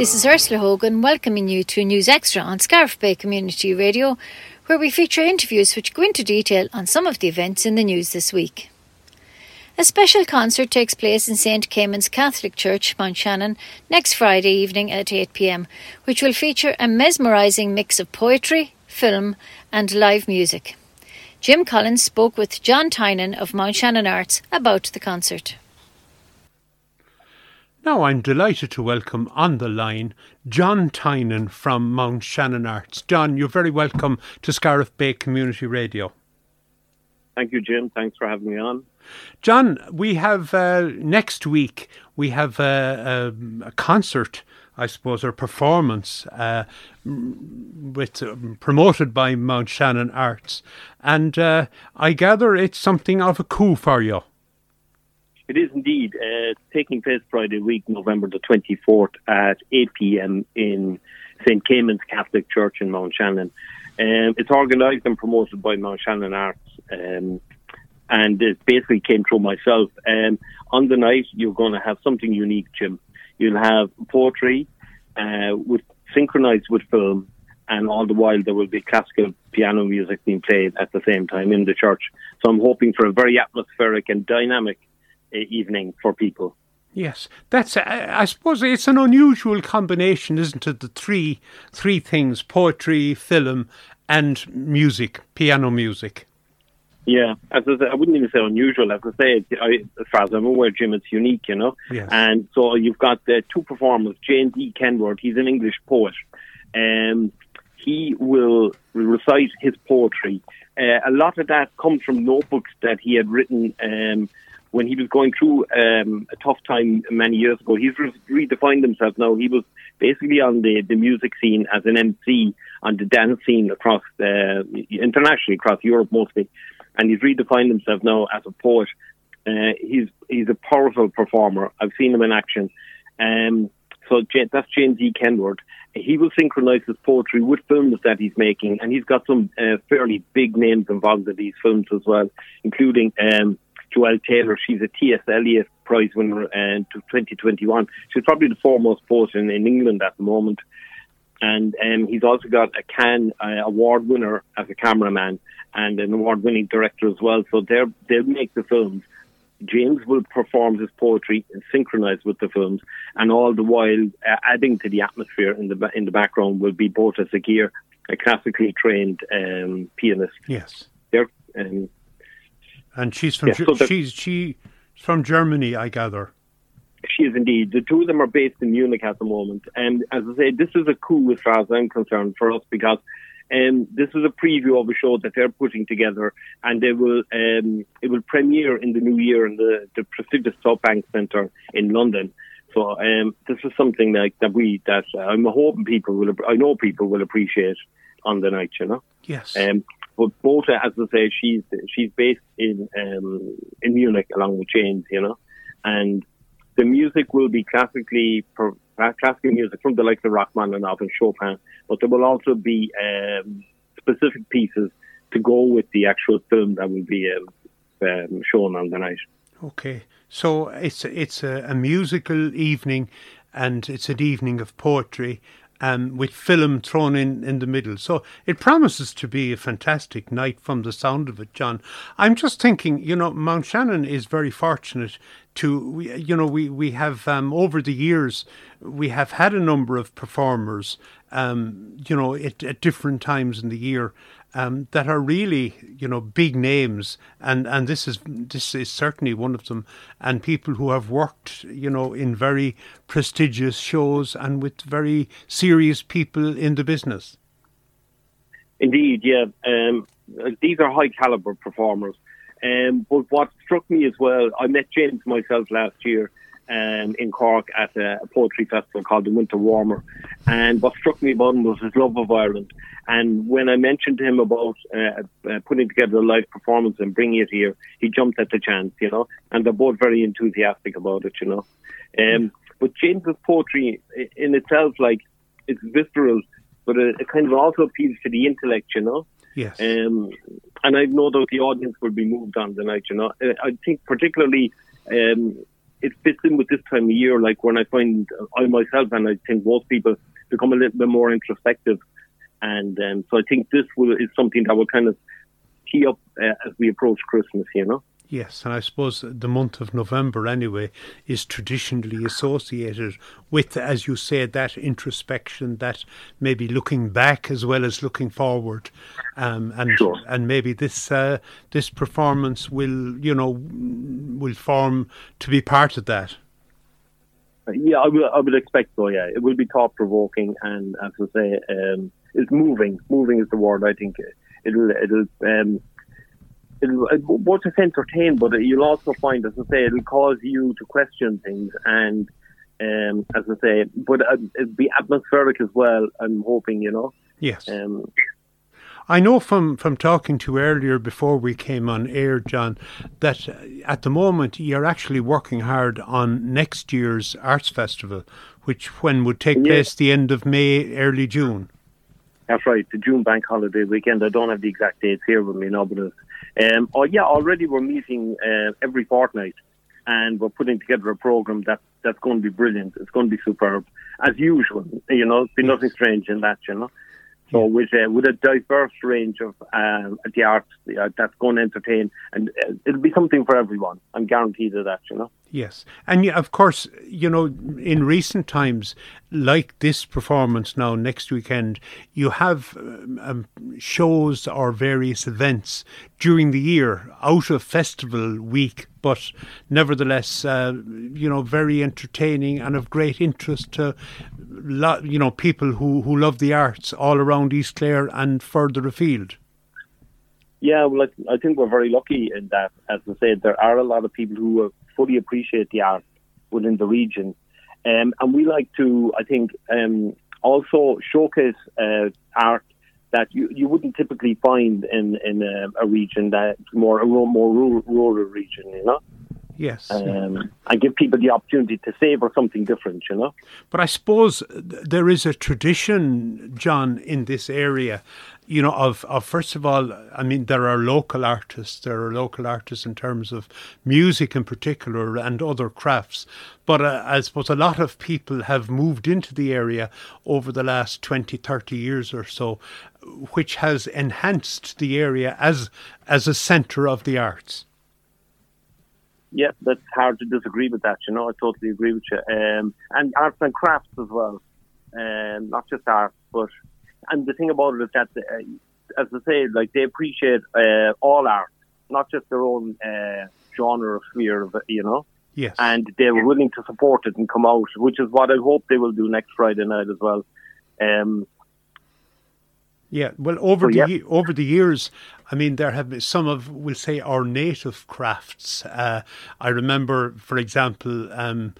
This is Ursula Hogan welcoming you to News Extra on Scariff Bay Community Radio, where we feature interviews which go into detail on some of the events in the news this week. A special concert takes place in St. Caimin's Catholic Church, Mount Shannon, next Friday evening at 8pm, which will feature a mesmerising mix of poetry, film, and live music. Jim Collins spoke with John Tynan of Mount Shannon Arts about the concert. Now I'm delighted to welcome on the line John Tynan from Mount Shannon Arts. John, you're very welcome to Scariff Bay Community Radio. Thank you, Jim. Thanks for having me on. John, we have uh, next week we have a, a, a, concert, I suppose, or performance uh, with um, promoted by Mount Shannon Arts, and uh, I gather it's something of a coup for you. It is indeed. Uh, taking place Friday week, November the 24th at 8 p.m. in St. Caimin's Catholic Church in Mount Shannon. Um, it's organised and promoted by Mount Shannon Arts, um, and it basically came through myself. Um, on the night, you're going to have something unique, Jim. You'll have poetry uh, with synchronised with film, and all the while there will be classical piano music being played at the same time in the church. So I'm hoping for a very atmospheric and dynamic evening for people. Yes, that's. I suppose it's an unusual combination, isn't it? The three three things: poetry, film, and music, piano music. Yeah, as I, I wouldn't even say unusual. As I say, I, as far as I'm aware, Jim, it's unique, you know. Yes. And so you've got the two performers. James E. Kenward, he's an English poet. and he will recite his poetry. Uh, a lot of that comes from notebooks that he had written um, when he was going through um, a tough time many years ago. He's re- redefined himself now. He was basically on the, the music scene as an MC on the dance scene across uh, internationally across Europe mostly, and he's redefined himself now as a poet. Uh, he's he's a powerful performer. I've seen him in action. Um, so that's James E. Kenward. He will synchronise his poetry with films that he's making, and he's got some uh, fairly big names involved in these films as well, including um, Joelle Taylor. She's a T.S. Eliot Prize winner in 2021. She's probably the foremost poet in, in England at the moment. And um, he's also got a Cannes uh, award winner as a cameraman and an award winning director as well. So they they'll make the films. James will perform his poetry and synchronize with the films, and all the while uh, adding to the atmosphere in the in the background will be Bota Zakir, a classically trained um, pianist. Yes, they're um, and she's from so she's she's from Germany, I gather. She is indeed. The two of them are based in Munich at the moment, and as I say, this is a coup as far as I'm concerned for us because um, this is a preview of a show that they're putting together, and they will um, it will premiere in the new year in the, the prestigious Bank Centre in London. So um, this is something that, that we that I'm hoping people will I know people will appreciate on the night. You know. Yes. Um, but Bota, as I say, she's she's based in um, in Munich along with James, you know, and the music will be classically classical music from the likes of Rachmaninoff and Chopin, but there will also be um, specific pieces to go with the actual film that will be um, um shown on the night. Okay, so it's it's a, a musical evening, and it's an evening of poetry, um, with film thrown in in the middle. So it promises to be a fantastic night from the sound of it, John. I'm just thinking, you know, Mount Shannon is very fortunate to, you know, we, we have, um, over the years, we have had a number of performers, um, you know, at, at different times in the year um, that are really, you know, big names, and, and this is this is certainly one of them, and people who have worked, you know, in very prestigious shows and with very serious people in the business. Indeed, yeah, um, these are high caliber performers. Um, but what struck me as well, I met James myself last year, um, in Cork at a, a, poetry festival called the Winter Warmer. And what struck me about him was his love of Ireland. And when I mentioned to him about uh, uh, putting together a live performance and bringing it here, he jumped at the chance, you know. And they're both very enthusiastic about it, you know. Um, but James's poetry in itself, like, it's visceral, but it, it kind of also appeals to the intellect, you know. Yes. Um, and I know that the audience will be moved on the night, you know. Uh, I think particularly um, it fits in with this time of year. Like when I find I myself, and I think most people become a little bit more introspective, and um, so I think this will is something that will kind of key up uh, as we approach Christmas. You know. Yes, and I suppose the month of November, anyway, is traditionally associated with, as you said, that introspection, that maybe looking back as well as looking forward, um, and Sure. and maybe this uh, this performance will, you know, will form to be part of that. Yeah, I would, I would expect so. Yeah, it will be thought provoking, and as I say, um, it's moving. Moving is the word. I think it'll it'll um, it'll it won't just entertain, but you'll also find, as I say, it'll cause you to question things, and um, as I say, but uh, it'll be atmospheric as well. I'm hoping, you know. Yes. Um, I know from, from talking to you earlier before we came on air, John, that uh, at the moment you're actually working hard on next year's Arts Festival, which when would take place the end of May, early June. That's right, the June bank holiday weekend. I don't have the exact dates here with me now, but it's, um, oh yeah, already we're meeting uh, every fortnight, and we're putting together a program that that's going to be brilliant. It's going to be superb, as usual. You know, Yes. nothing strange in that. You know, so with uh, with a diverse range of um, the arts uh, that's going to entertain, and uh, it'll be something for everyone. I'm guaranteed of that. You know. Yes. And yeah, of course, you know, in recent times, like this performance now next weekend, you have um, um, shows or various events during the year out of festival week, but nevertheless, uh, you know, very entertaining and of great interest to, lo- you know, people who, who love the arts all around East Clare and further afield. Yeah, well, I, I think we're very lucky in that, as I said, there are a lot of people who uh, fully appreciate the art within the region. Um, and we like to, I think, um, also showcase uh, art that you, you wouldn't typically find in, in a, a region that's more a more rural, rural region, you know, Yes. um, and give people the opportunity to savor something different, you know. But I suppose there is a tradition, John, in this area, you know, of, of first of all, I mean, there are local artists, there are local artists in terms of music in particular and other crafts. But uh, I suppose a lot of people have moved into the area over the last 20, 30 years or so, which has enhanced the area as, as a centre of the arts. Yeah, that's hard to disagree with that. You know, I totally agree with you. Um, and arts and crafts as well, um, not just art, but and the thing about it is that, uh, as I say, like they appreciate uh, all art, not just their own uh, genre or sphere of it, you know. Yes. And they were willing to support it and come out, which is what I hope they will do next Friday night as well. Um, Yeah, well, over the yeah. over the years, I mean, there have been some of, we'll say, our native crafts. Uh, I remember, for example, um,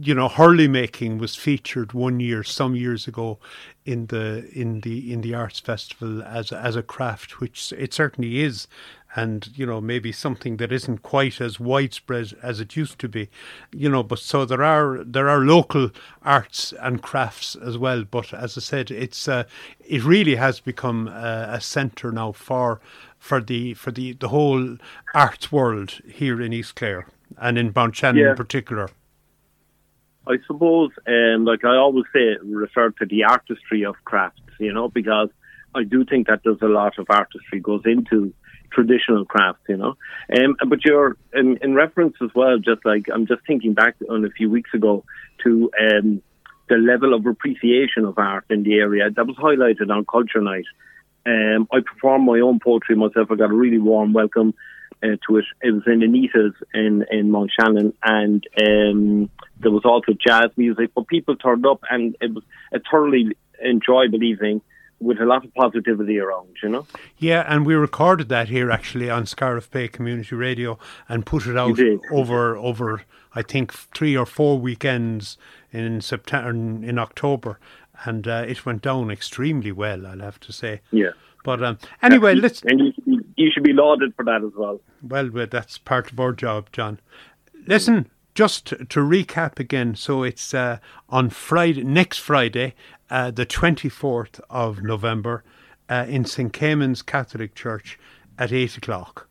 you know, hurley making was featured one year, some years ago, in the in the in the arts festival as as a craft, which it certainly is, and you know, maybe something that isn't quite as widespread as it used to be, you know. But so there are there are local arts and crafts as well. But as I said, it's uh, it really has become a, a centre now for for the for the the whole arts world here in East Clare and in Mount Shannon Yeah. in particular. I suppose, um, like I always say, refer to the artistry of crafts, you know, because I do think that there's a lot of artistry goes into traditional crafts, you know. Um, but you're in, in reference as well, just like I'm just thinking back on a few weeks ago to um, the level of appreciation of art in the area that was highlighted on Culture Night. Um, I performed my own poetry myself. I got a really warm welcome uh, to it. It was in Anita's in in Mount Shannon, and um, there was also jazz music. But people turned up, and it was a thoroughly enjoyable evening with a lot of positivity around. You know, Yeah, and we recorded that here actually on Scariff Bay Community Radio and put it out over over I think three or four weekends in September in October, and uh, it went down extremely well. I'll have to say. yeah. But um, anyway, let's and you, should be- you should be lauded for that as well. well, well, that's part of our job, John. Listen, just to to recap again. So it's uh, on Friday, next Friday, uh, the twenty fourth of November, uh, in St Caimin's Catholic Church at eight o'clock.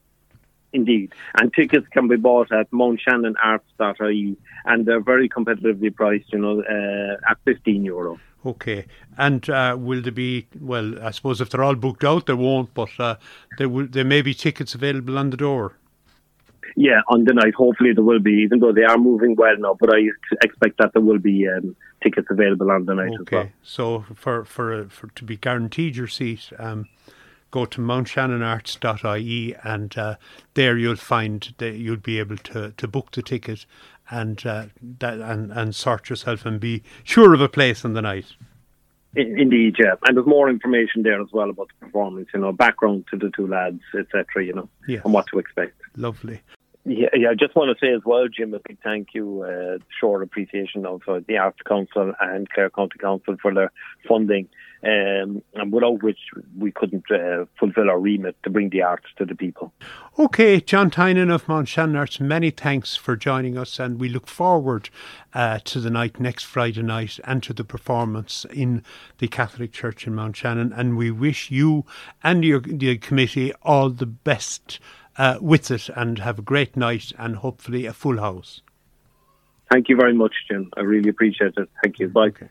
Indeed. And tickets can be bought at mountshannonarts.ie and they're very competitively priced, you know, uh, at 15 euro. Okay. And uh, will there be, well, I suppose if they're all booked out, there won't, but uh, there, will, there may be tickets available on the door. Yeah, on the night, hopefully there will be, even though they are moving well now, but I expect that there will be um, tickets available on the night okay. as well. So for, for, for to be guaranteed your seat, um, go to mountshannonarts.ie and uh, there you'll find that you'll be able to, to book the ticket and uh, that, and and sort yourself and be sure of a place on the night. Indeed, yeah, and there's more information there as well about the performance. You know, background to the two lads, etc. You know, yes. and what to expect. Lovely. Yeah, yeah. I just want to say as well, Jim, a big thank you, uh, short appreciation of uh, the Arts Council and Clare County Council for their funding um, and without which we couldn't uh, fulfil our remit to bring the arts to the people. Okay, John Tynan of Mount Shannon Arts, many thanks for joining us, and we look forward uh, to the night next Friday night and to the performance in the Catholic Church in Mount Shannon. And we wish you and your committee all the best uh, with it, and have a great night and hopefully a full house. Thank you very much, Jim. I really appreciate it. Thank you. Bye. Okay.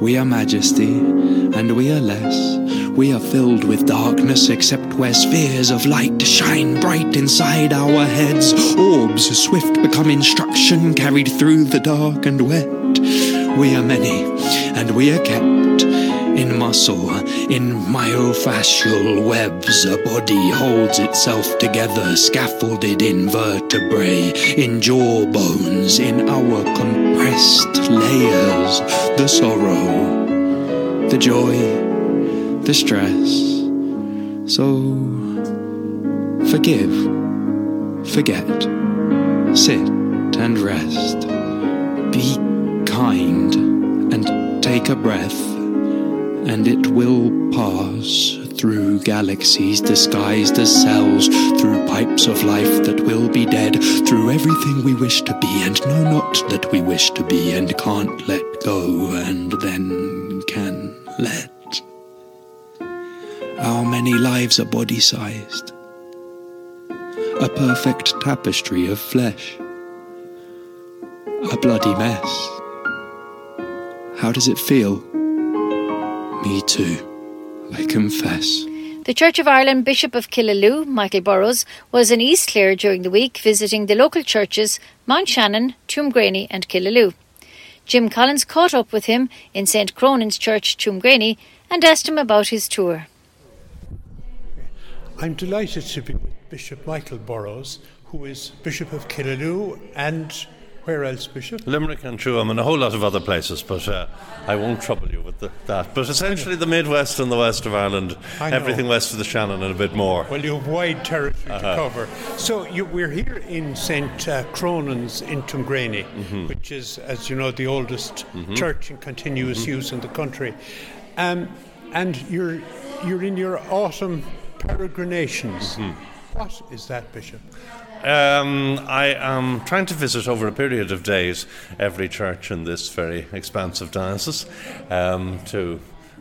We are majesty, and we are less. We are filled with darkness, except where spheres of light shine bright inside our heads. Orbs, swift become instruction, carried through the dark and wet. We are many, and we are kept in muscle, in myofascial webs. A body holds itself together, scaffolded in vertebrae, in jaw bones, in our compressed layers. The sorrow, the joy, the stress. So forgive, forget, sit and rest. Be kind and take a breath and it will pass through galaxies disguised as cells, through pipes of life that will be dead, through everything we wish to be and know not that we wish to be and can't let go and then can let. Our many lives are body sized, a perfect tapestry of flesh, a bloody mess. How does it feel? Me too, I confess. The Church of Ireland Bishop of Killaloe, Michael Burrows, was in East Clare during the week visiting the local churches Mount Shannon, Tuamgraney, and Killaloe. Jim Collins caught up with him in St Cronan's Church, Tuamgraney, and asked him about his tour. I'm delighted to be with Bishop Michael Burrows, who is Bishop of Killaloe and where else, Bishop? Limerick and Tuam and a whole lot of other places, but uh, I won't trouble you with the, that. But essentially, the Midwest and the West of Ireland, everything west of the Shannon and a bit more. Well, you have wide territory uh-huh. to cover. So you, we're here in St. Uh, Cronan's in Tuamgraney, mm-hmm. which is, as you know, the oldest mm-hmm. church in continuous mm-hmm. use in the country. Um, and you're, you're in your autumn peregrinations. Mm-hmm. What is that, Bishop? Um, I am trying to visit over a period of days every church in this very expansive diocese um, to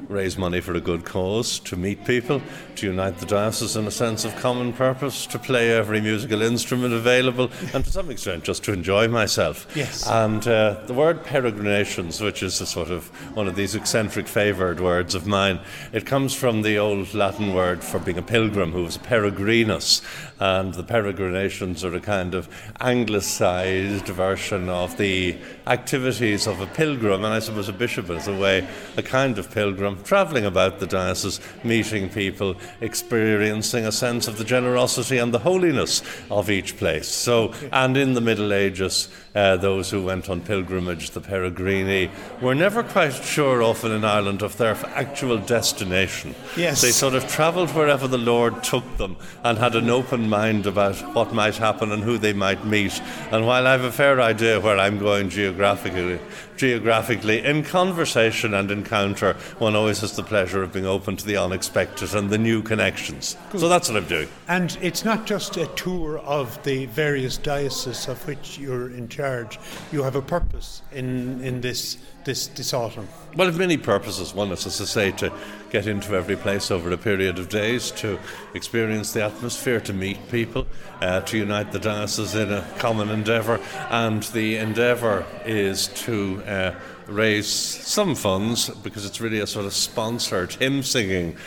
raise money for a good cause, to meet people, to unite the diocese in a sense of common purpose, to play every musical instrument available, and to some extent just to enjoy myself. Yes. And uh, the word peregrinations, which is a sort of one of these eccentric favoured words of mine, it comes from the old Latin word for being a pilgrim, who was a peregrinus, and the peregrinations are a kind of anglicised version of the activities of a pilgrim, and I suppose a bishop is a way, a kind of pilgrim, travelling about the diocese, meeting people, experiencing a sense of the generosity and the holiness of each place. So, and in the Middle Ages, uh, those who went on pilgrimage, the peregrini, were never quite sure often in Ireland of their actual destination. Yes. They sort of travelled wherever the Lord took them and had an open mind about what might happen and who they might meet. And while I have a fair idea where I'm going geographically, geographically, in conversation and encounter, one always has the pleasure of being open to the unexpected and the new connections. Good. So that's what I'm doing. And it's not just a tour of the various dioceses of which you're in charge. You have a purpose in, in this, this, this autumn. Well, have many purposes. One is, as I say, to get into every place over a period of days to experience the atmosphere, to meet people, uh, to unite the diocese in a common endeavour. And the endeavour is to uh, raise some funds because it's really a sort of sponsored hymn singing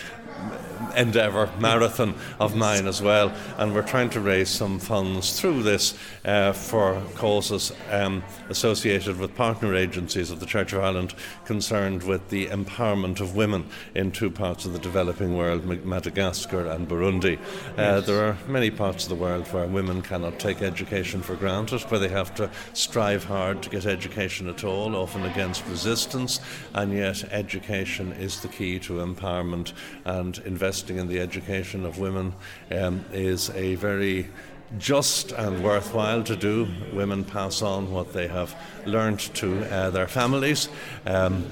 endeavour, marathon of mine as well. And we're trying to raise some funds through this uh, for causes um, associated with partner agencies of the Church of Ireland concerned with the empowerment of women in two parts of the developing world, Madagascar and Burundi. Uh, there are many parts of the world where women cannot take education for granted, where they have to strive hard to get education at all, often against resistance, and yet education is the key to empowerment and investing in the education of women um, is a very just and worthwhile to do. Women pass on what they have learned to uh, their families. Um,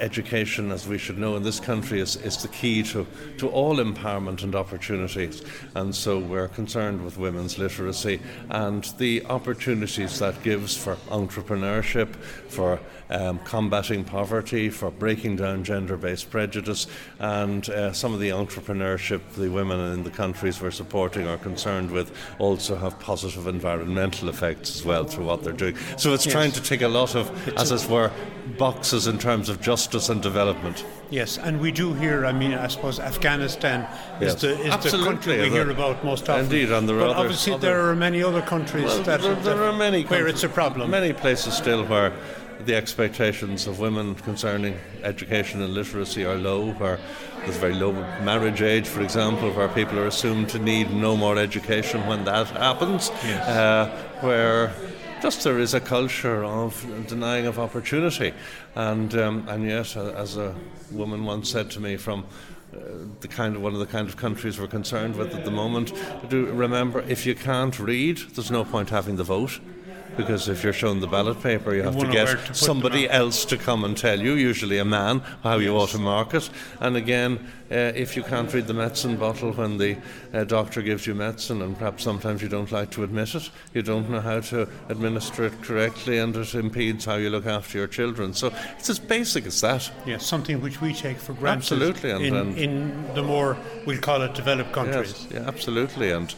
education, as we should know in this country, is, is the key to, to all empowerment and opportunities. And so we're concerned with women's literacy and the opportunities that gives for entrepreneurship, for um, combating poverty, for breaking down gender based prejudice, and uh, some of the entrepreneurship the women in the countries we're supporting are concerned with also have positive environmental effects as well through what they're doing. So it's yes. trying to tick a lot of, as it were, boxes in terms of justice and development. Yes, and we do hear. I mean, I suppose Afghanistan yes. is, the, is the country we hear about most often. Indeed, and there but are obviously other, there are many other countries well, that, there, there are many where it's a problem. Many places still where the expectations of women concerning education and literacy are low, where there's very low marriage age, for example, where people are assumed to need no more education when that happens, yes. uh, where just there is a culture of denying of opportunity, and um, and yet, uh, as a woman once said to me from. Uh, the kind of one of the kind of countries we're concerned with at the moment. Do remember, if you can't read, there's no point having the vote because if you're shown the ballot paper, you have to get to somebody else to come and tell you, usually a man, how yes. you ought to mark it. And again, uh, if you can't read the medicine bottle when the uh, doctor gives you medicine, and perhaps sometimes you don't like to admit it, you don't know how to administer it correctly, and it impedes how you look after your children. So it's as basic as that. Yes, something which we take for granted. Absolutely, and, in, and in the more we'll call it developed countries. Yes, yeah, absolutely, and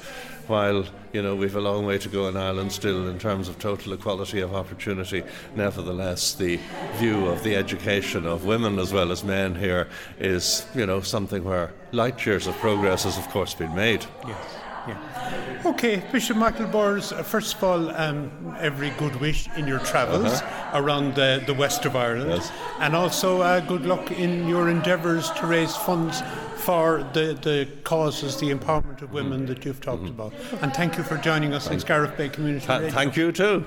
while you know we've a long way to go in Ireland still in terms of total equality of opportunity. Nevertheless, the view of the education of women as well as men here is you know something where light years of progress has of course been made. Yes. Yeah. Okay, Bishop Michael Burrows, uh, first of all, um, every good wish in your travels uh-huh. around the, the west of Ireland. Yes. And also uh, good luck in your endeavours to raise funds for the, the causes, the empowerment of women mm-hmm. that you've talked mm-hmm. about. And thank you for joining us thank on Scariff Bay Community Th- Thank you too.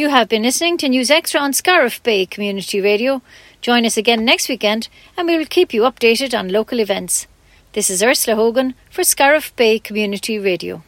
You have been listening to News Extra on Scariff Bay Community Radio. Join us again next weekend and we will keep you updated on local events. This is Ursula Hogan for Scariff Bay Community Radio.